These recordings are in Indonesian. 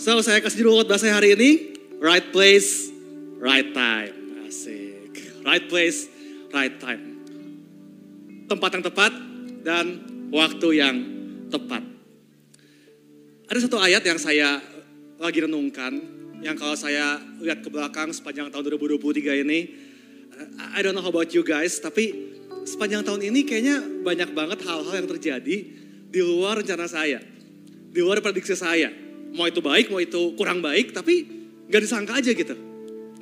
So saya kasih judul bahasa hari ini, right place, right time. Asik. Right place, right time. Tempat yang tepat dan waktu yang tepat. Ada satu ayat yang saya lagi renungkan, yang kalau saya lihat ke belakang sepanjang tahun 2023 ini, I don't know about you guys, tapi sepanjang tahun ini kayaknya banyak banget hal-hal yang terjadi di luar rencana saya, di luar prediksi saya. Mau itu baik, mau itu kurang baik, tapi gak disangka aja gitu.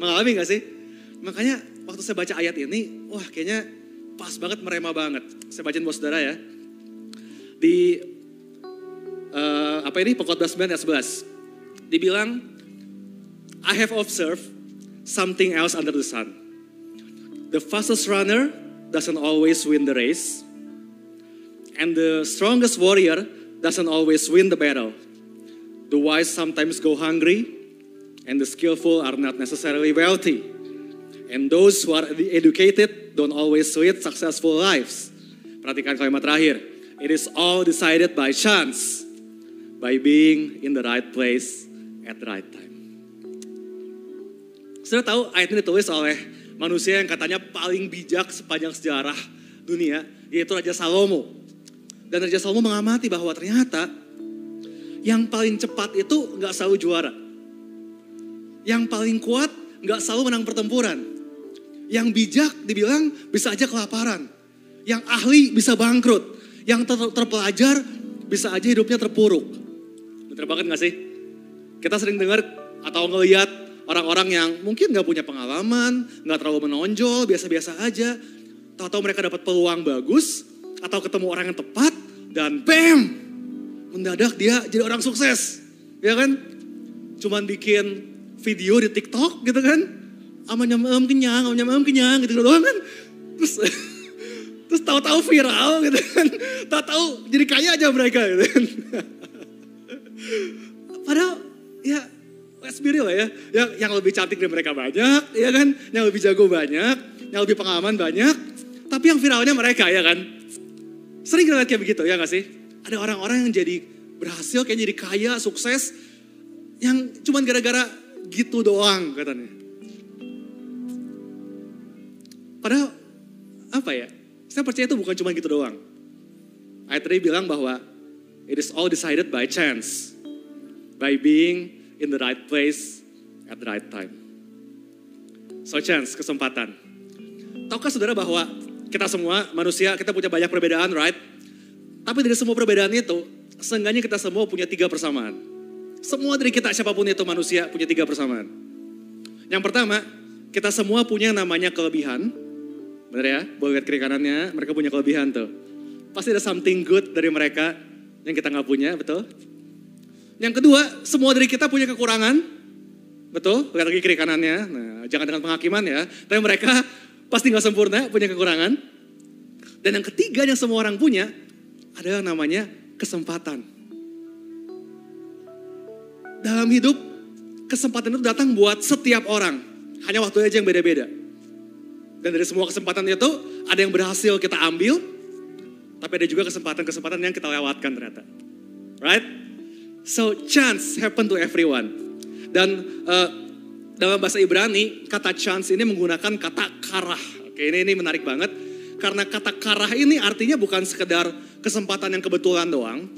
Mengalami gak sih? Makanya waktu saya baca ayat ini, wah kayaknya pas banget merema banget. Saya bacain buat saudara ya. Di uh, apa ini pengkhotbah 9 ayat 11. Dibilang I have observed something else under the sun. The fastest runner doesn't always win the race. And the strongest warrior doesn't always win the battle. The wise sometimes go hungry, and the skillful are not necessarily wealthy. And those who are educated don't always lead successful lives. Perhatikan kalimat terakhir. It is all decided by chance, by being in the right place at the right time. Sudah tahu ayat ini ditulis oleh manusia yang katanya paling bijak sepanjang sejarah dunia, yaitu Raja Salomo. Dan Raja Salomo mengamati bahwa ternyata yang paling cepat itu nggak selalu juara. Yang paling kuat nggak selalu menang pertempuran. Yang bijak dibilang bisa aja kelaparan. Yang ahli bisa bangkrut. Yang ter terpelajar bisa aja hidupnya terpuruk. Bener banget gak sih? Kita sering dengar atau ngeliat orang-orang yang mungkin gak punya pengalaman, gak terlalu menonjol, biasa-biasa aja. Tahu-tahu mereka dapat peluang bagus, atau ketemu orang yang tepat, dan bam, mendadak dia jadi orang sukses. Ya kan? Cuman bikin video di TikTok gitu kan. Ama nyamam kenyang, ama nyamam kenyang gitu doang kan. Terus terus tahu-tahu viral gitu kan. Tahu-tahu jadi kaya aja mereka gitu kan. Padahal ya let's be real ya. Yang, yang lebih cantik dari mereka banyak, ya kan? Yang lebih jago banyak, yang lebih pengalaman banyak. Tapi yang viralnya mereka ya kan. Sering kita lihat kayak begitu ya gak sih? Ada orang-orang yang jadi berhasil kayak jadi kaya, sukses. Yang cuman gara-gara gitu doang katanya. Padahal apa ya? Saya percaya itu bukan cuma gitu doang. Ayat tadi bilang bahwa it is all decided by chance. By being in the right place at the right time. So chance, kesempatan. Tahukah saudara bahwa kita semua manusia, kita punya banyak perbedaan, right? Tapi dari semua perbedaan itu, seenggaknya kita semua punya tiga persamaan. Semua dari kita, siapa pun itu manusia, punya tiga persamaan. Yang pertama, kita semua punya namanya kelebihan. Bener ya? Boleh lihat kiri kanannya, mereka punya kelebihan tuh. Pasti ada something good dari mereka yang kita nggak punya, betul? Yang kedua, semua dari kita punya kekurangan. Betul? Lihat lagi kiri kanannya. Nah, jangan dengan penghakiman ya. Tapi mereka pasti nggak sempurna, punya kekurangan. Dan yang ketiga yang semua orang punya adalah namanya kesempatan. Dalam hidup, kesempatan itu datang buat setiap orang. Hanya waktu aja yang beda-beda. Dan dari semua kesempatan itu, ada yang berhasil kita ambil, tapi ada juga kesempatan-kesempatan yang kita lewatkan ternyata. Right? So chance happen to everyone. Dan uh, dalam bahasa Ibrani, kata chance ini menggunakan kata karah. Oke, ini ini menarik banget. Karena kata karah ini artinya bukan sekedar kesempatan yang kebetulan doang,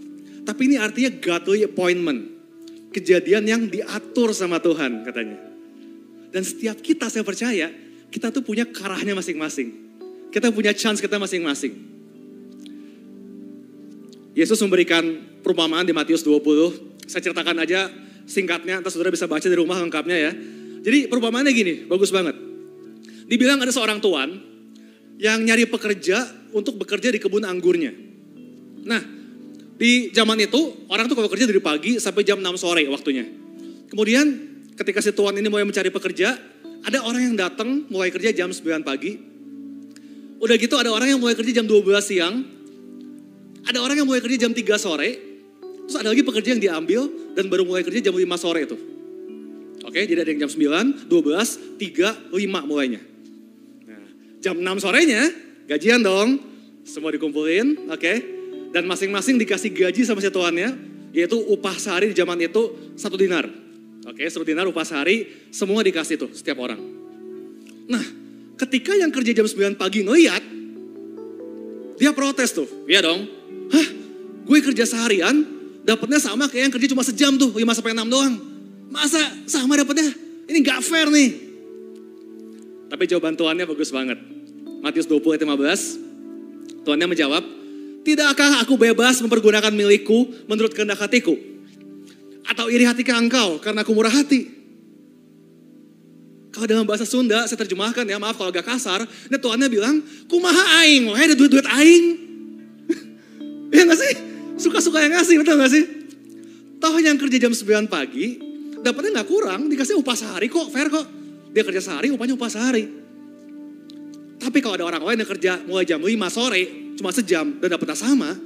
tapi ini artinya godly appointment. Kejadian yang diatur sama Tuhan katanya. Dan setiap kita saya percaya, kita tuh punya karahnya masing-masing. Kita punya chance kita masing-masing. Yesus memberikan perumpamaan di Matius 20. Saya ceritakan aja singkatnya, entah saudara bisa baca di rumah lengkapnya ya. Jadi perumpamaannya gini, bagus banget. Dibilang ada seorang tuan yang nyari pekerja untuk bekerja di kebun anggurnya. Nah, di zaman itu orang tuh kalau bekerja dari pagi sampai jam 6 sore waktunya. Kemudian ketika si tuan ini mulai mencari pekerja, ada orang yang datang mulai kerja jam 9 pagi. Udah gitu ada orang yang mulai kerja jam 12 siang. Ada orang yang mulai kerja jam 3 sore. Terus ada lagi pekerja yang diambil dan baru mulai kerja jam 5 sore itu. Oke, jadi ada yang jam 9, 12, 3, 5 mulainya. Nah, jam 6 sorenya gajian dong. Semua dikumpulin, oke. Dan masing-masing dikasih gaji sama si tuannya. Yaitu upah sehari di zaman itu satu dinar. Oke, satu dinar upah sehari, semua dikasih tuh setiap orang. Nah, ketika yang kerja jam 9 pagi ngeliat, dia protes tuh. Iya dong. Hah, gue kerja seharian, dapatnya sama kayak yang kerja cuma sejam tuh, 5 sampai 6 doang. Masa sama dapatnya? Ini gak fair nih. Tapi jawaban Tuhannya bagus banget. Matius 20 ayat 15. Tuhannya menjawab, Tidakkah aku bebas mempergunakan milikku menurut kehendak hatiku? Atau iri hati ke engkau karena aku murah hati? Kalau dalam bahasa Sunda, saya terjemahkan ya, maaf kalau agak kasar. Ini Tuhannya bilang, kumaha aing, wah ada duit-duit aing. ya gak sih? Suka-suka yang ngasih, betul gak sih? Tahu yang kerja jam 9 pagi, dapatnya gak kurang, dikasih upah sehari kok, fair kok. Dia kerja sehari, upahnya upah sehari. Tapi kalau ada orang lain yang kerja mulai jam 5 sore, cuma sejam dan dapatnya sama,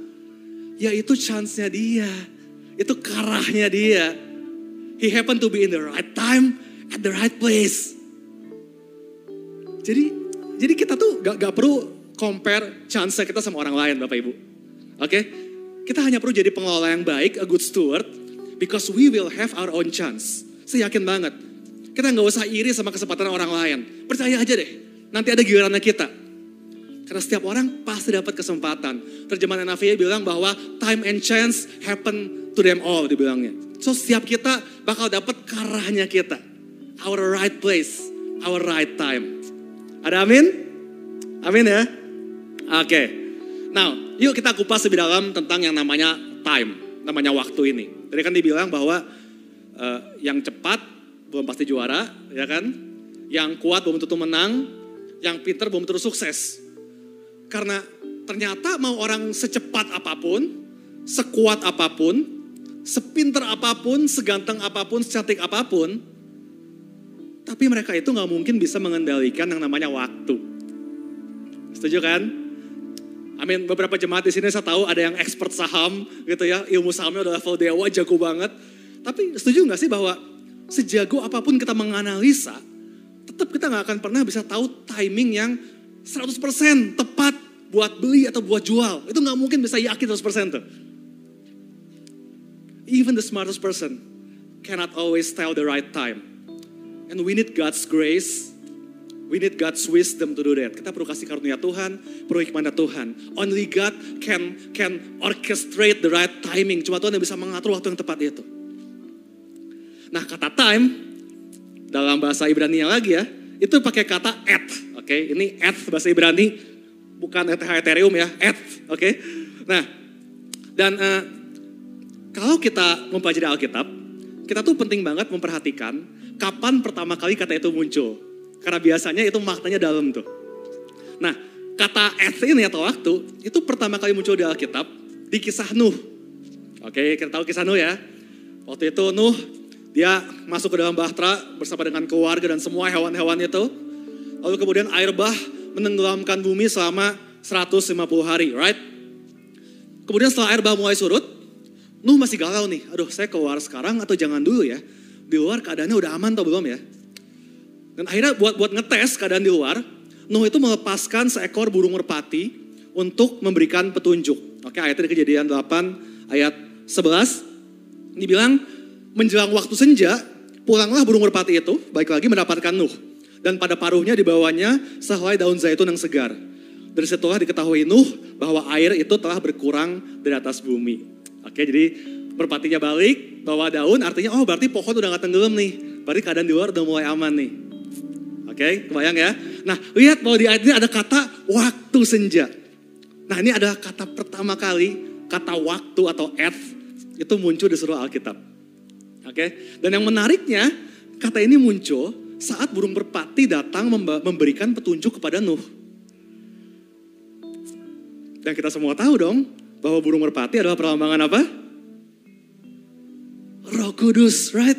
ya itu chance-nya dia. Itu karahnya dia. He happened to be in the right time at the right place. Jadi jadi kita tuh gak, gak perlu compare chance kita sama orang lain Bapak Ibu. Oke? Okay? Kita hanya perlu jadi pengelola yang baik, a good steward, because we will have our own chance. Saya yakin banget. Kita nggak usah iri sama kesempatan orang lain. Percaya aja deh. Nanti ada gilirannya kita. Karena setiap orang pasti dapat kesempatan. Terjemahan NAVA bilang bahwa time and chance happen to them all dibilangnya. So setiap kita bakal dapat karahnya kita. Our right place, our right time. Ada amin? Amin ya? Oke. Okay. Now, yuk kita kupas lebih dalam tentang yang namanya time, namanya waktu ini. Tadi kan dibilang bahwa uh, yang cepat belum pasti juara, ya kan? Yang kuat belum tentu menang, yang pinter belum tentu sukses. Karena ternyata mau orang secepat apa pun, sekuat apa pun, sepinter apa pun, seganteng apa pun, secantik apa pun, tapi mereka itu nggak mungkin bisa mengendalikan yang namanya waktu. Setuju kan? Amin. Beberapa jemaat di sini saya tahu ada yang expert saham gitu ya, ilmu sahamnya udah level dewa, jago banget. Tapi setuju nggak sih bahwa sejago apa pun kita menganalisa, tetap kita nggak akan pernah bisa tahu timing yang 100% tepat buat beli atau buat jual. Itu nggak mungkin bisa yakin 100% tuh. Even the smartest person cannot always tell the right time. And we need God's grace. We need God's wisdom to do that. Kita perlu kasih karunia Tuhan, perlu hikmahnya Tuhan. Only God can can orchestrate the right timing. Cuma Tuhan yang bisa mengatur waktu yang tepat itu. Nah kata time dalam bahasa Ibrani yang lagi ya, itu pakai kata at. Oke, okay? ini at bahasa Ibrani bukan ETH Ethereum ya, at. Oke. Okay? Nah, dan uh, kalau kita mempelajari Alkitab, kita tuh penting banget memperhatikan kapan pertama kali kata itu muncul. Karena biasanya itu maknanya dalam tuh. Nah, kata at ini atau waktu, itu pertama kali muncul di Alkitab di kisah Nuh. Oke, kita tahu kisah Nuh ya. Waktu itu Nuh, dia masuk ke dalam bahtera bersama dengan keluarga dan semua hewan-hewan itu. Lalu kemudian air bah menenggelamkan bumi selama 150 hari, right? Kemudian setelah air bah mulai surut, Nuh masih galau nih. Aduh, saya keluar sekarang atau jangan dulu ya? Di luar keadaannya udah aman atau belum ya? Dan akhirnya buat buat ngetes keadaan di luar, Nuh itu melepaskan seekor burung merpati untuk memberikan petunjuk. Oke, ayatnya di kejadian 8 ayat 11. Ini bilang, menjelang waktu senja, pulanglah burung merpati itu, baik lagi mendapatkan Nuh. Dan pada paruhnya dibawanya sehelai daun zaitun yang segar. Dari situlah diketahui Nuh bahwa air itu telah berkurang dari atas bumi. Oke, jadi merpatinya balik, bawa daun, artinya oh berarti pohon udah gak tenggelam nih. Berarti keadaan di luar udah mulai aman nih. Oke, kebayang ya? Nah, lihat bahwa di ayat ini ada kata waktu senja. Nah, ini ada kata pertama kali, kata waktu atau at, itu muncul di seluruh Alkitab. Oke, dan yang menariknya, kata ini muncul saat burung merpati datang memberikan petunjuk kepada Nuh. Dan kita semua tahu dong, bahwa burung merpati adalah perlambangan apa? Roh Kudus, right?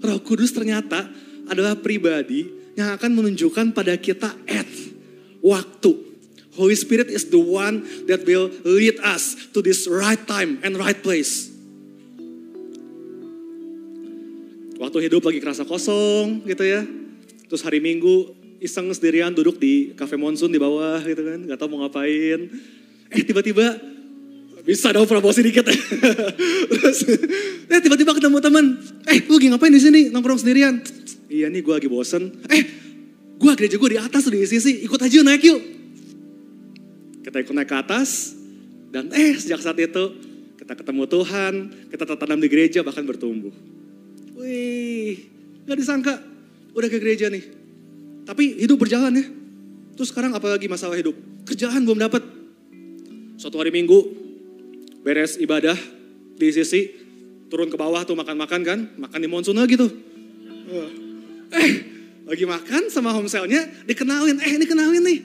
Roh Kudus ternyata adalah pribadi yang akan menunjukkan pada kita at waktu. Holy Spirit is the one that will lead us to this right time and right place. Waktu hidup lagi kerasa kosong gitu ya. Terus hari Minggu iseng sendirian duduk di cafe monsun di bawah gitu kan. Gak tau mau ngapain Eh tiba-tiba Bisa dong promosi dikit. Terus eh, tiba-tiba ketemu teman. Eh lu lagi ngapain di sini nongkrong sendirian? Iya nih gue lagi bosen. Eh gue gereja gue di atas di sisi. Ikut aja naik yuk. Kita ikut naik ke atas. Dan eh sejak saat itu kita ketemu Tuhan. Kita tertanam di gereja bahkan bertumbuh. Wih gak disangka udah ke gereja nih. Tapi hidup berjalan ya. Terus sekarang apalagi masalah hidup? Kerjaan belum dapat. Suatu hari minggu beres ibadah di sisi turun ke bawah tuh makan-makan kan, makan di monsun lagi tuh. Eh, lagi makan sama homestylenya dikenalin, eh ini kenalin nih.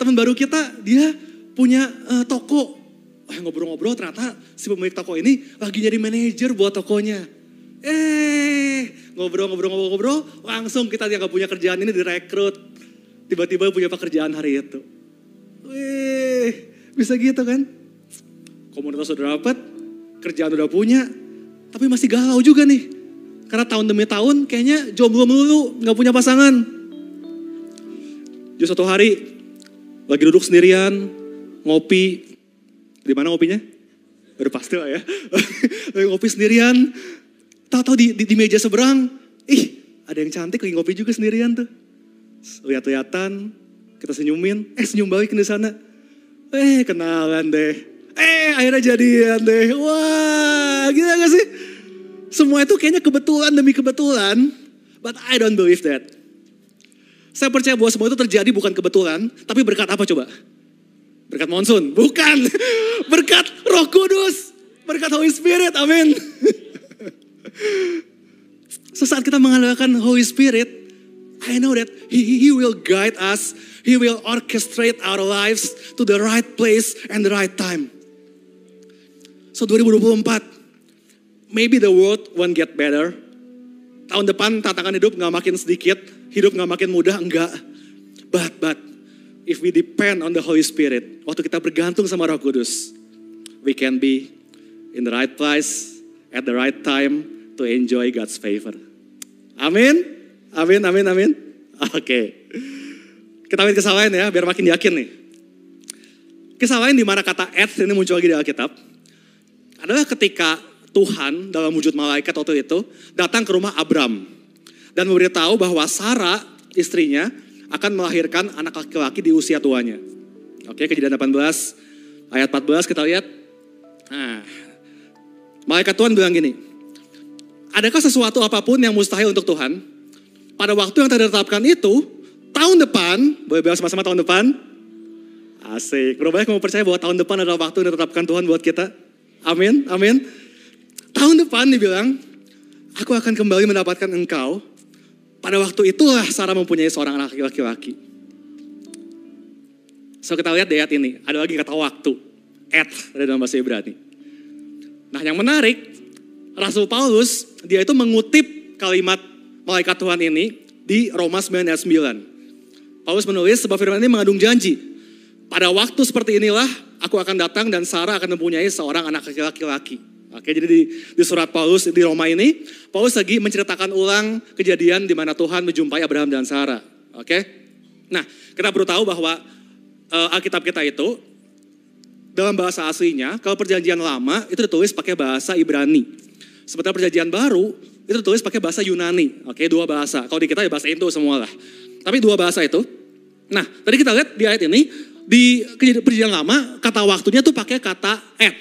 Teman baru kita, dia punya uh, toko. Eh, ngobrol-ngobrol ternyata si pemilik toko ini lagi jadi manajer buat tokonya. Eh, ngobrol-ngobrol-ngobrol, langsung kita yang gak punya kerjaan ini direkrut. Tiba-tiba punya pekerjaan hari itu. Wih, bisa gitu kan? komunitas udah dapat, kerjaan udah punya, tapi masih galau juga nih. Karena tahun demi tahun kayaknya jomblo melulu, nggak punya pasangan. Jadi satu hari lagi duduk sendirian, ngopi. Di mana ngopinya? Udah pasti lah ya. ngopi sendirian, tahu-tahu di, di, di meja seberang, ih ada yang cantik lagi ngopi juga sendirian tuh. Lihat-lihatan, kita senyumin, eh senyum balik di sana. Eh kenalan deh Eh akhirnya jadian deh. Wah gila gak sih? Semua itu kayaknya kebetulan demi kebetulan. But I don't believe that. Saya percaya bahwa semua itu terjadi bukan kebetulan. Tapi berkat apa coba? Berkat monsun? Bukan. Berkat roh kudus. Berkat Holy Spirit. Amin. Sesaat kita mengandalkan Holy Spirit, I know that he, he will guide us. He will orchestrate our lives to the right place and the right time. So 2024, maybe the world won't get better. Tahun depan tantangan hidup nggak makin sedikit, hidup nggak makin mudah, enggak. But, but, if we depend on the Holy Spirit, waktu kita bergantung sama Roh Kudus, we can be in the right place, at the right time, to enjoy God's favor. Amin, amin, amin, amin. Oke. Okay. Kita kisah lain ya, biar makin yakin nih. Kisah lain di mana kata at ini muncul lagi di Alkitab adalah ketika Tuhan dalam wujud malaikat waktu itu datang ke rumah Abram dan memberitahu bahwa Sarah istrinya akan melahirkan anak laki-laki di usia tuanya. Oke, kejadian 18 ayat 14 kita lihat. Nah, malaikat Tuhan bilang gini, adakah sesuatu apa pun yang mustahil untuk Tuhan? Pada waktu yang ditetapkan itu, tahun depan, boleh bilang sama-sama tahun depan? Asik, berapa banyak mau percaya bahwa tahun depan adalah waktu yang ditetapkan Tuhan buat kita? Amin, amin. Tahun depan dibilang, aku akan kembali mendapatkan engkau. Pada waktu itulah Sarah mempunyai seorang anak laki-laki. So kita lihat di ayat ini, ada lagi kata waktu. At, ada dalam bahasa Ibrani. Nah yang menarik, Rasul Paulus, dia itu mengutip kalimat malaikat Tuhan ini di Roma 9 ayat 9. Paulus menulis, sebab firman ini mengandung janji. Pada waktu seperti inilah aku akan datang dan Sarah akan mempunyai seorang anak laki-laki. Oke, jadi di, di surat Paulus di Roma ini, Paulus lagi menceritakan ulang kejadian di mana Tuhan menjumpai Abraham dan Sarah. Oke, nah kita perlu tahu bahwa uh, Alkitab kita itu dalam bahasa aslinya, kalau perjanjian lama itu ditulis pakai bahasa Ibrani. Sementara perjanjian baru itu ditulis pakai bahasa Yunani. Oke, dua bahasa. Kalau di kita ya bahasa Indo semua lah. Tapi dua bahasa itu. Nah, tadi kita lihat di ayat ini, di perjanjian lama kata waktunya tuh pakai kata at.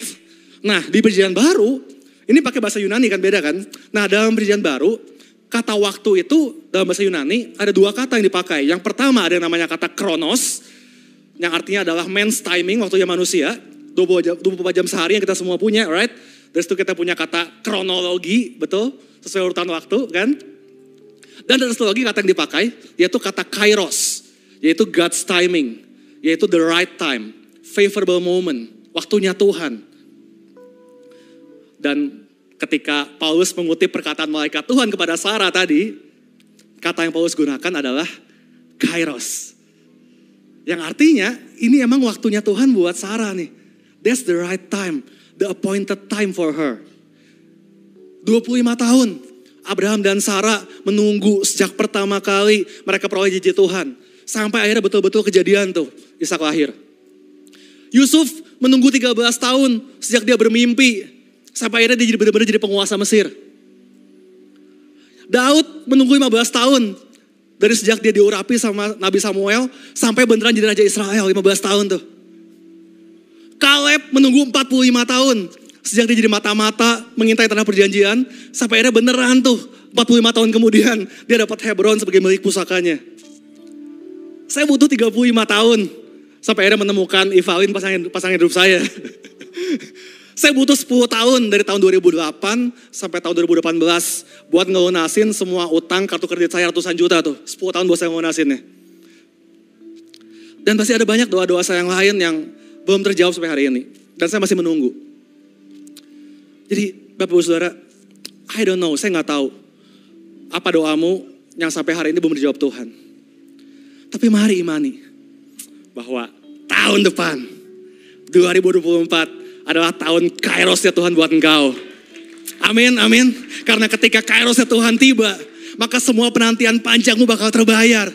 Nah di perjanjian baru ini pakai bahasa Yunani kan beda kan? Nah dalam perjanjian baru kata waktu itu dalam bahasa Yunani ada dua kata yang dipakai. Yang pertama ada yang namanya kata kronos yang artinya adalah men's timing waktunya manusia 24 jam, 24 jam sehari yang kita semua punya, right? Dari situ kita punya kata kronologi, betul? Sesuai urutan waktu kan? Dan ada satu lagi kata yang dipakai, yaitu kata kairos, yaitu God's timing yaitu the right time, favorable moment, waktunya Tuhan. Dan ketika Paulus mengutip perkataan malaikat Tuhan kepada Sarah tadi, kata yang Paulus gunakan adalah kairos. Yang artinya ini emang waktunya Tuhan buat Sarah nih. That's the right time, the appointed time for her. 25 tahun Abraham dan Sarah menunggu sejak pertama kali mereka peroleh janji Tuhan. Sampai akhirnya betul-betul kejadian tuh, Ishak lahir. Yusuf menunggu 13 tahun sejak dia bermimpi sampai akhirnya dia benar-benar jadi penguasa Mesir. Daud menunggu 15 tahun dari sejak dia diurapi sama Nabi Samuel sampai beneran jadi raja Israel 15 tahun tuh. Kaleb menunggu 45 tahun sejak dia jadi mata-mata mengintai tanah perjanjian sampai akhirnya beneran tuh 45 tahun kemudian dia dapat Hebron sebagai milik pusakanya. Saya butuh 35 tahun sampai akhirnya menemukan Ivalin pasangan, pasangan hidup saya. Saya butuh 10 tahun dari tahun 2008 sampai tahun 2018 buat ngelunasin semua utang kartu kredit saya ratusan juta tuh. 10 tahun buat saya ngelunasinnya. Dan pasti ada banyak doa-doa saya yang lain yang belum terjawab sampai hari ini. Dan saya masih menunggu. Jadi Bapak Ibu Saudara, I don't know, saya nggak tahu apa doamu yang sampai hari ini belum dijawab Tuhan. Tapi mari imani bahwa tahun depan 2024 adalah tahun kairosnya Tuhan buat engkau. Amin, amin. Karena ketika kairosnya Tuhan tiba, maka semua penantian panjangmu bakal terbayar.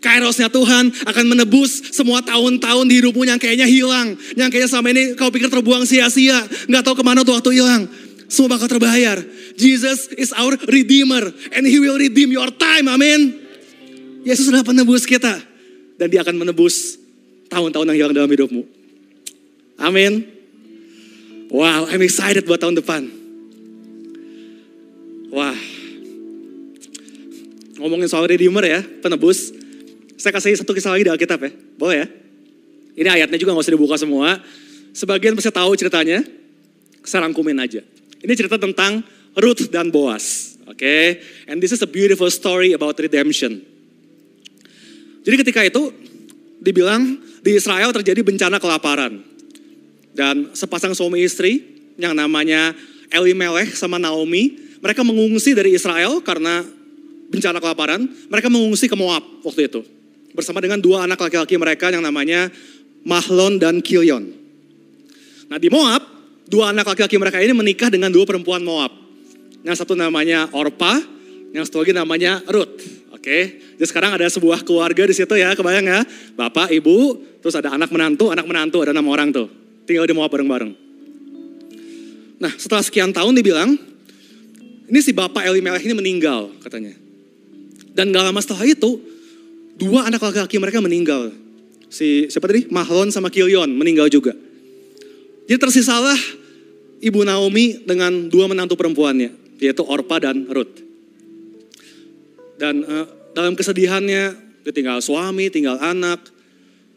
Kairosnya Tuhan akan menebus semua tahun-tahun di hidupmu yang kayaknya hilang. Yang kayaknya selama ini kau pikir terbuang sia-sia. Nggak tahu ke mana tuh waktu hilang. Semua bakal terbayar. Jesus is our redeemer. And he will redeem your time. Amin. Yesus adalah penebus kita. Dan dia akan menebus tahun-tahun yang hilang dalam hidupmu. Amin. Wow, I'm excited buat tahun depan. Wah. Ngomongin soal Redeemer ya, penebus. Saya kasih satu kisah lagi di Alkitab ya. Boleh ya? Ini ayatnya juga gak usah dibuka semua. Sebagian pasti tahu ceritanya. Saya rangkumin aja. Ini cerita tentang Ruth dan Boaz. Oke, okay? and this is a beautiful story about redemption. Jadi ketika itu dibilang di Israel terjadi bencana kelaparan. Dan sepasang suami istri yang namanya Elimelech sama Naomi, mereka mengungsi dari Israel karena bencana kelaparan. Mereka mengungsi ke Moab waktu itu. Bersama dengan dua anak laki-laki mereka yang namanya Mahlon dan Kilion. Nah di Moab, dua anak laki-laki mereka ini menikah dengan dua perempuan Moab. Yang satu namanya Orpa, yang satu lagi namanya Ruth. Oke, jadi sekarang ada sebuah keluarga di situ ya, kebayang ya? Bapak, ibu, terus ada anak menantu, anak menantu, ada enam orang tuh tinggal di Moab bareng-bareng. Nah setelah sekian tahun dibilang, ini si bapak Elimelech ini meninggal katanya. Dan gak lama setelah itu, dua anak laki-laki mereka meninggal. Si siapa tadi? Mahlon sama Kilion meninggal juga. Jadi tersisalah ibu Naomi dengan dua menantu perempuannya, yaitu Orpa dan Ruth. Dan uh, dalam kesedihannya, dia tinggal suami, tinggal anak.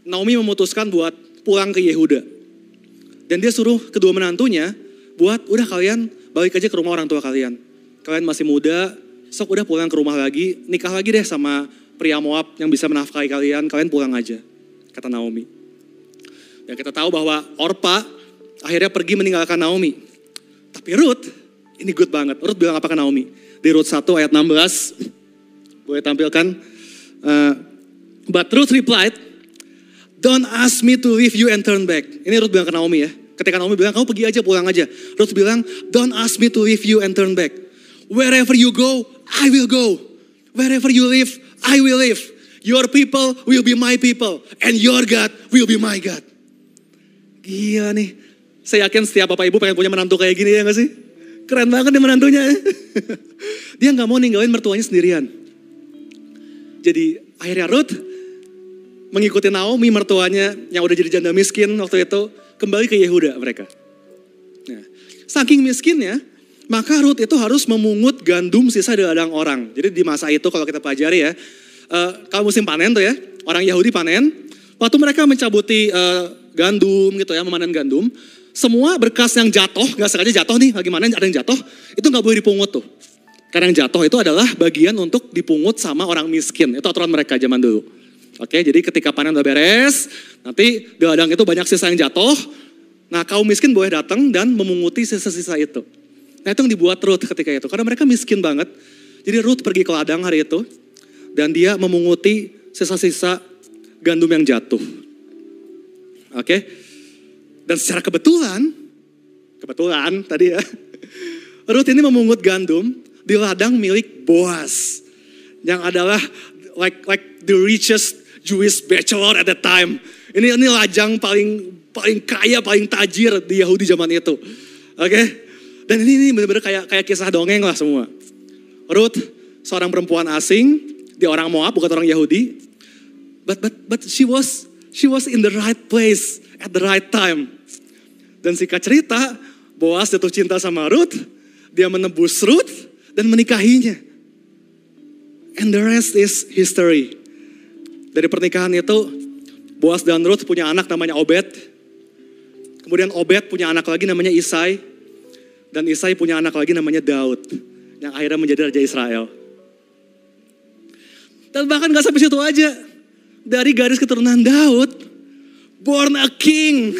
Naomi memutuskan buat pulang ke Yehuda. Dan dia suruh kedua menantunya buat udah kalian balik aja ke rumah orang tua kalian. Kalian masih muda, sok udah pulang ke rumah lagi, nikah lagi deh sama pria Moab yang bisa menafkahi kalian, kalian pulang aja, kata Naomi. Dan kita tahu bahwa Orpa akhirnya pergi meninggalkan Naomi. Tapi Ruth, ini good banget. Ruth bilang apa ke Naomi? Di Ruth 1 ayat 16, boleh tampilkan. Uh, But Ruth replied, Don't ask me to leave you and turn back. Ini Ruth bilang ke Naomi ya. Ketika Naomi bilang, kamu pergi aja, pulang aja. Ruth bilang, don't ask me to leave you and turn back. Wherever you go, I will go. Wherever you live, I will live. Your people will be my people. And your God will be my God. Gila nih. Saya yakin setiap bapak ibu pengen punya menantu kayak gini ya gak sih? Keren banget nih menantunya. Dia gak mau ninggalin mertuanya sendirian. Jadi akhirnya Ruth mengikuti Naomi mertuanya yang udah jadi janda miskin waktu itu kembali ke Yehuda mereka. Nah, saking miskinnya, maka Ruth itu harus memungut gandum sisa di ladang orang. Jadi di masa itu kalau kita pelajari ya, uh, kalau musim panen tuh ya, orang Yahudi panen, waktu mereka mencabuti uh, gandum gitu ya, memanen gandum, semua berkas yang jatuh, nggak sengaja jatuh nih, lagi mana ada yang jatuh, itu nggak boleh dipungut tuh. Karena yang jatuh itu adalah bagian untuk dipungut sama orang miskin. Itu aturan mereka zaman dulu. Oke, jadi ketika panen udah beres, nanti di ladang itu banyak sisa yang jatuh. Nah, kaum miskin boleh datang dan memunguti sisa-sisa itu. Nah, itu yang dibuat Ruth ketika itu. Karena mereka miskin banget. Jadi Ruth pergi ke ladang hari itu. Dan dia memunguti sisa-sisa gandum yang jatuh. Oke. Dan secara kebetulan, kebetulan tadi ya. Ruth ini memungut gandum di ladang milik Boaz. Yang adalah like like the richest Jewish bachelor at the time. Ini ini lajang paling paling kaya, paling tajir di Yahudi zaman itu. Oke? Dan ini, ini benar-benar kayak kayak kisah dongeng lah semua. Ruth, seorang perempuan asing, dia orang Moab bukan orang Yahudi. But but but she was she was in the right place at the right time. Dan singkat cerita, Boas jatuh cinta sama Ruth, dia menebus Ruth dan menikahinya. And the rest is history. Dari pernikahan itu, Boas dan Ruth punya anak namanya Obed. Kemudian Obed punya anak lagi namanya Isai. Dan Isai punya anak lagi namanya Daud. Yang akhirnya menjadi Raja Israel. Dan bahkan gak sampai situ aja. Dari garis keturunan Daud, born a king.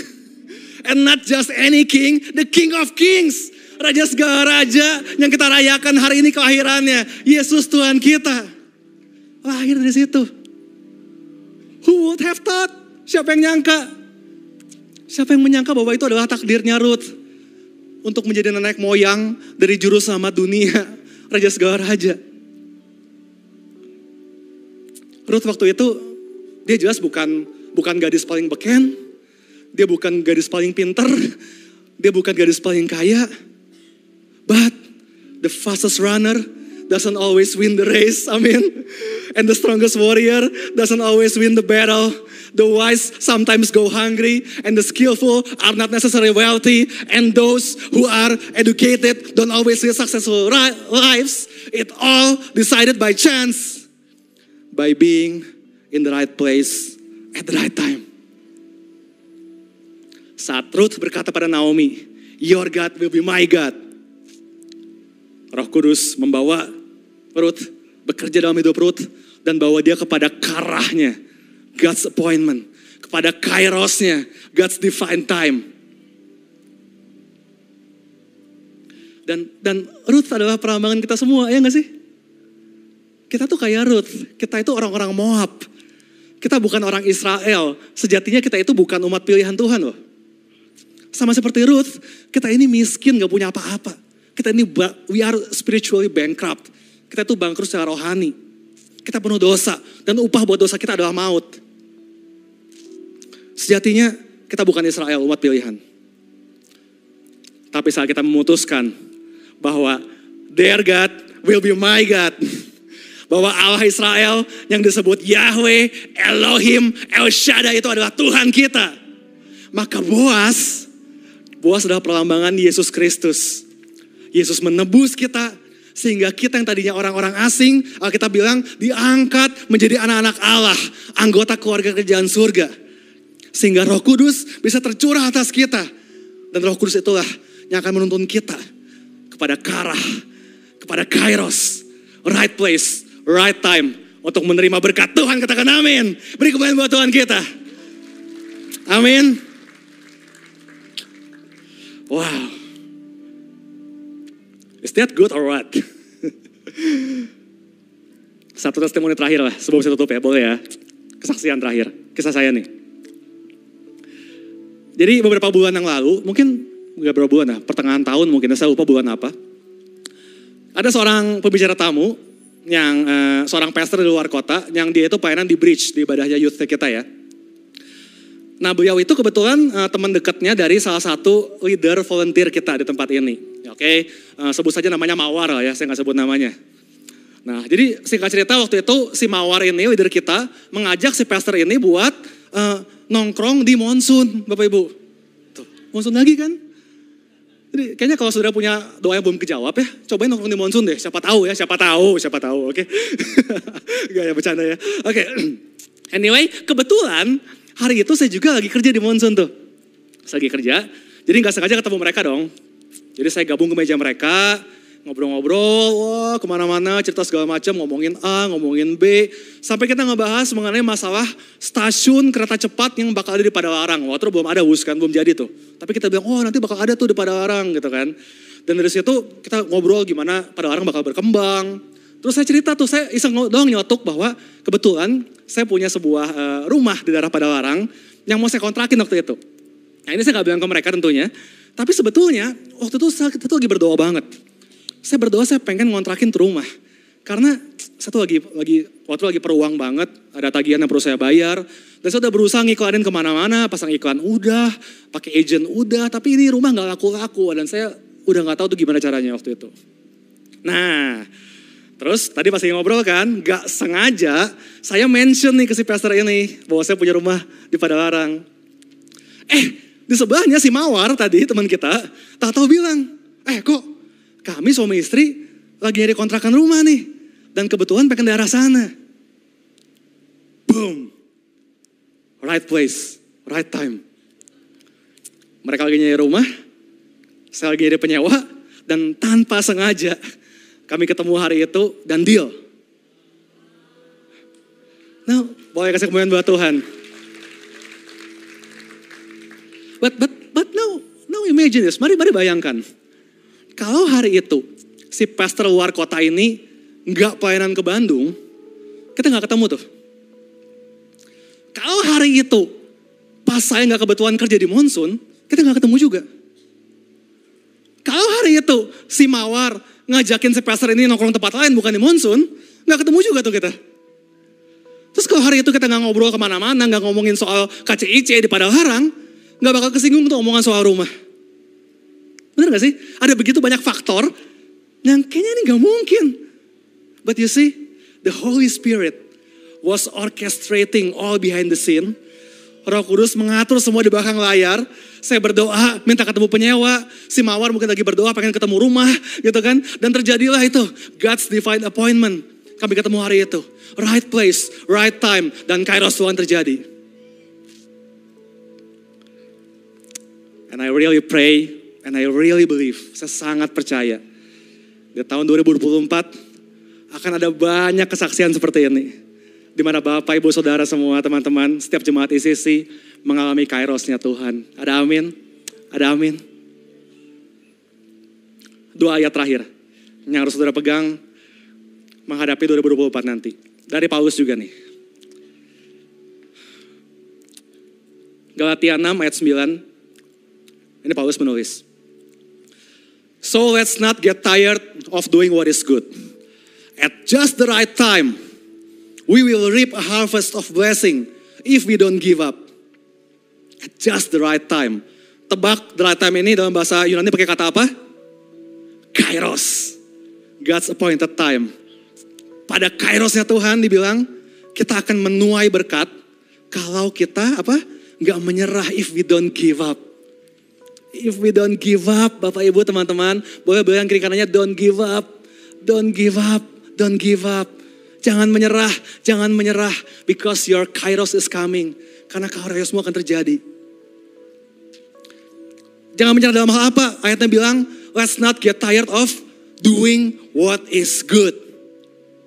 And not just any king, the king of kings. Raja segala raja yang kita rayakan hari ini kelahirannya. Yesus Tuhan kita. Lahir dari situ. Who would have thought? Siapa yang nyangka? Siapa yang menyangka bahwa itu adalah takdirnya Ruth. Untuk menjadi nenek moyang dari juru selamat dunia. Raja segala raja. Ruth waktu itu dia jelas bukan bukan gadis paling beken, dia bukan gadis paling pinter, dia bukan gadis paling kaya. But the fastest runner doesn't always win the race. Amin. And the strongest warrior doesn't always win the battle. The wise sometimes go hungry, and the skillful are not necessarily wealthy. And those who are educated don't always live successful lives. It all decided by chance, by being in the right place at the right time. Saat Ruth berkata pada Naomi, Your God will be my God. Roh Kudus membawa Ruth bekerja dalam hidup Ruth dan bawa dia kepada karahnya, God's appointment, kepada kairosnya, God's divine time. Dan dan Ruth adalah perambangan kita semua, ya nggak sih? Kita tuh kayak Ruth, kita itu orang-orang Moab. Kita bukan orang Israel, sejatinya kita itu bukan umat pilihan Tuhan loh. Sama seperti Ruth, kita ini miskin gak punya apa-apa. Kita ini we are spiritually bankrupt. Kita tuh bangkrut secara rohani. Kita penuh dosa dan upah buat dosa kita adalah maut. Sejatinya kita bukan Israel, umat pilihan. Tapi saat kita memutuskan bahwa their God will be my God. Bahwa Allah Israel yang disebut Yahweh, Elohim, El Shaddai itu adalah Tuhan kita. Maka Boas, Boas adalah perlambangan Yesus Kristus. Yesus menebus kita sehingga kita yang tadinya orang-orang asing, kita bilang diangkat menjadi anak-anak Allah, anggota keluarga kerjaan surga. Sehingga roh kudus bisa tercurah atas kita. Dan roh kudus itulah yang akan menuntun kita kepada karah, kepada kairos, right place, right time untuk menerima berkat Tuhan. Katakan amin. Beri kemuliaan buat Tuhan kita. Amin. Wow. Is that good or what? Satu testimoni terakhir lah, sebelum saya tutup ya, boleh ya. Kesaksian terakhir, kisah saya nih. Jadi beberapa bulan yang lalu, mungkin nggak beberapa bulan ya, pertengahan tahun mungkin, saya lupa bulan apa. Ada seorang pembicara tamu, yang uh, seorang pastor di luar kota, yang dia itu pelayanan di bridge, di ibadahnya youth kita ya. Nah beliau itu kebetulan uh, teman dekatnya dari salah satu leader volunteer kita di tempat ini. Oke, okay? uh, sebut saja namanya Mawar lah ya, saya nggak sebut namanya. Nah, jadi singkat cerita waktu itu si Mawar ini, leader kita, mengajak si pastor ini buat uh, nongkrong di monsun, Bapak Ibu. Tuh, monsun lagi kan? Jadi kayaknya kalau sudah punya doa yang belum kejawab ya, cobain nongkrong di monsun deh. Siapa tahu ya, siapa tahu, siapa tahu, oke? Okay? Gak ya, bercanda ya. Oke, okay. anyway, kebetulan hari itu saya juga lagi kerja di monsun tuh. Saya lagi kerja, jadi nggak sengaja ketemu mereka dong. Jadi saya gabung ke meja mereka, ngobrol-ngobrol, wah ke mana-mana, cerita segala macam, ngomongin A, ngomongin B. Sampai kita ngebahas mengenai masalah stasiun kereta cepat yang bakal ada di Padalarang. Waktu itu belum ada WUS kan, belum jadi tuh. Tapi kita bilang, oh nanti bakal ada tuh di Padalarang gitu kan. Dan dari situ kita ngobrol gimana Padalarang bakal berkembang. Terus saya cerita tuh, saya iseng doang nyotok bahwa kebetulan saya punya sebuah uh, rumah di daerah Padalarang yang mau saya kontrakin waktu itu. Nah ini saya gak bilang ke mereka tentunya. Tapi sebetulnya waktu itu saya, tuh lagi berdoa banget. Saya berdoa saya pengen ngontrakin tuh rumah. Karena saya tuh lagi lagi waktu lagi peruang banget, ada tagihan yang perlu saya bayar. Dan saya udah berusaha ngiklanin ke mana-mana, pasang iklan udah, pakai agent udah, tapi ini rumah nggak laku-laku dan saya udah nggak tahu tuh gimana caranya waktu itu. Nah, terus tadi pas lagi ngobrol kan, nggak sengaja saya mention nih ke si pastor ini bahwa saya punya rumah di Padalarang. Eh, di sebelahnya si Mawar tadi teman kita, tak tahu bilang, eh kok kami suami istri lagi nyari kontrakan rumah nih. Dan kebetulan pengen daerah sana. Boom. Right place, right time. Mereka lagi nyari rumah, saya lagi nyari penyewa, dan tanpa sengaja kami ketemu hari itu dan deal. Nah, boleh kasih kemuliaan buat Tuhan. But but but no, no imagine this. Mari mari bayangkan. Kalau hari itu si pastor luar kota ini nggak pelayanan ke Bandung, kita nggak ketemu tuh. Kalau hari itu pas saya nggak kebetulan kerja di Monsun, kita nggak ketemu juga. Kalau hari itu si Mawar ngajakin si pastor ini nongkrong tempat lain bukan di Monsun, nggak ketemu juga tuh kita. Terus kalau hari itu kita nggak ngobrol ke mana-mana, nggak ngomongin soal KCIC di Padalarang, nggak bakal kesinggung untuk omongan soal rumah. Bener gak sih? Ada begitu banyak faktor yang kayaknya ini gak mungkin. But you see, the Holy Spirit was orchestrating all behind the scene. Roh Kudus mengatur semua di belakang layar. Saya berdoa, minta ketemu penyewa. Si Mawar mungkin lagi berdoa, pengen ketemu rumah, gitu kan. Dan terjadilah itu, God's divine appointment. Kami ketemu hari itu. Right place, right time, dan kairos Tuhan terjadi. And I really pray, and I really believe, saya sangat percaya. Di tahun 2024 akan ada banyak kesaksian seperti ini. Di mana Bapak, Ibu, Saudara semua, teman-teman, setiap jemaat ICC mengalami kairosnya Tuhan. Ada amin? Ada amin? Dua ayat terakhir yang harus saudara pegang menghadapi 2024 nanti. Dari Paulus juga nih. Galatia 6 ayat 9. Ini Paulus menulis. So let's not get tired of doing what is good. At just the right time, we will reap a harvest of blessing if we don't give up. At just the right time. Tebak the right time ini dalam bahasa Yunani pakai kata apa? Kairos. God's appointed time. Pada kairosnya Tuhan dibilang, kita akan menuai berkat kalau kita apa? Gak menyerah if we don't give up. If we don't give up, Bapak Ibu teman-teman, boleh bilang kiri kanannya don't give up, don't give up, don't give up. Jangan menyerah, jangan menyerah because your kairos is coming. Karena kairosmu akan terjadi. Jangan menyerah dalam hal apa? Ayatnya bilang, let's not get tired of doing what is good.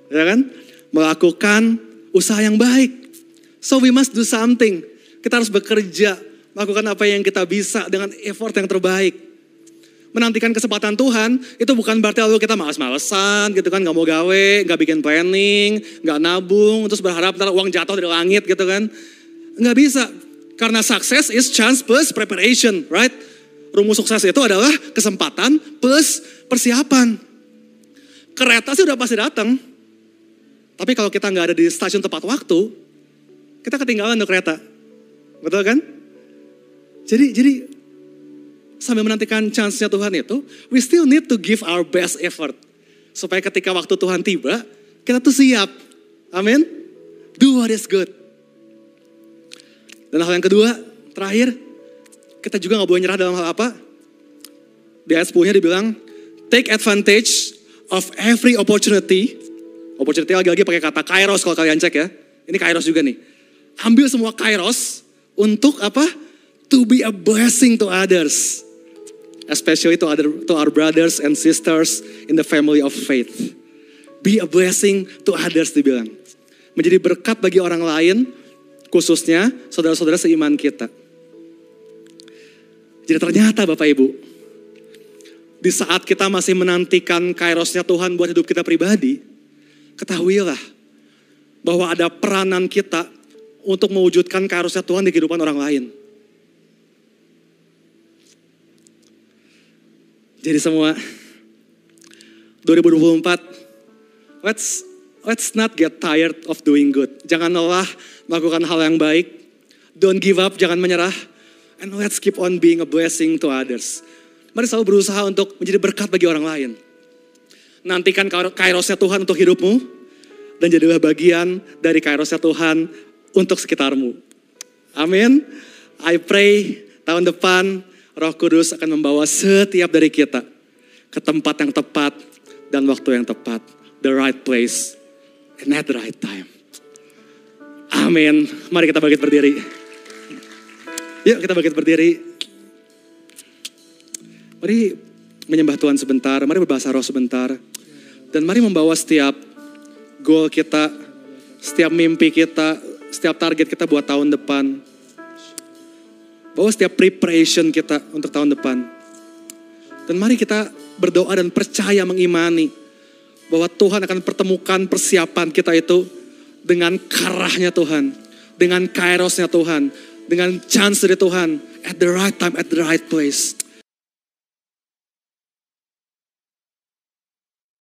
Ya kan? Melakukan usaha yang baik. So we must do something. Kita harus bekerja, Lakukan apa yang kita bisa dengan effort yang terbaik. Menantikan kesempatan Tuhan, itu bukan berarti lalu kita malas-malesan gitu kan, gak mau gawe, gak bikin planning, gak nabung, terus berharap ntar uang jatuh dari langit gitu kan. Gak bisa, karena success is chance plus preparation, right? Rumus sukses itu adalah kesempatan plus persiapan. Kereta sih udah pasti datang, tapi kalau kita nggak ada di stasiun tepat waktu, kita ketinggalan tuh kereta. Betul kan? Jadi jadi sambil menantikan chance-nya Tuhan itu, we still need to give our best effort. Supaya ketika waktu Tuhan tiba, kita tuh siap. Amin. Do what is good. Dan hal yang kedua, terakhir, kita juga gak boleh nyerah dalam hal apa? Di ayat 10-nya dibilang, take advantage of every opportunity. Opportunity lagi-lagi pakai kata kairos kalau kalian cek ya. Ini kairos juga nih. Ambil semua kairos untuk apa? to be a blessing to others, especially to other to our brothers and sisters in the family of faith. Be a blessing to others dibilang. Menjadi berkat bagi orang lain, khususnya saudara-saudara seiman kita. Jadi ternyata Bapak Ibu, di saat kita masih menantikan kairosnya Tuhan buat hidup kita pribadi, ketahuilah bahwa ada peranan kita untuk mewujudkan kairosnya Tuhan di kehidupan orang lain. Jadi semua 2024 let's let's not get tired of doing good. Jangan lelah melakukan hal yang baik. Don't give up, jangan menyerah. And let's keep on being a blessing to others. Mari selalu berusaha untuk menjadi berkat bagi orang lain. Nantikan kairosnya Tuhan untuk hidupmu. Dan jadilah bagian dari kairosnya Tuhan untuk sekitarmu. Amin. I pray tahun depan roh kudus akan membawa setiap dari kita ke tempat yang tepat dan waktu yang tepat. The right place and at the right time. Amin. Mari kita bangkit berdiri. Yuk kita bangkit berdiri. Mari menyembah Tuhan sebentar, mari berbahasa roh sebentar. Dan mari membawa setiap goal kita, setiap mimpi kita, setiap target kita buat tahun depan. Bawa setiap preparation kita untuk tahun depan. Dan mari kita berdoa dan percaya mengimani bahwa Tuhan akan pertemukan persiapan kita itu dengan karahnya Tuhan, dengan kairosnya Tuhan, dengan chance dari Tuhan at the right time, at the right place.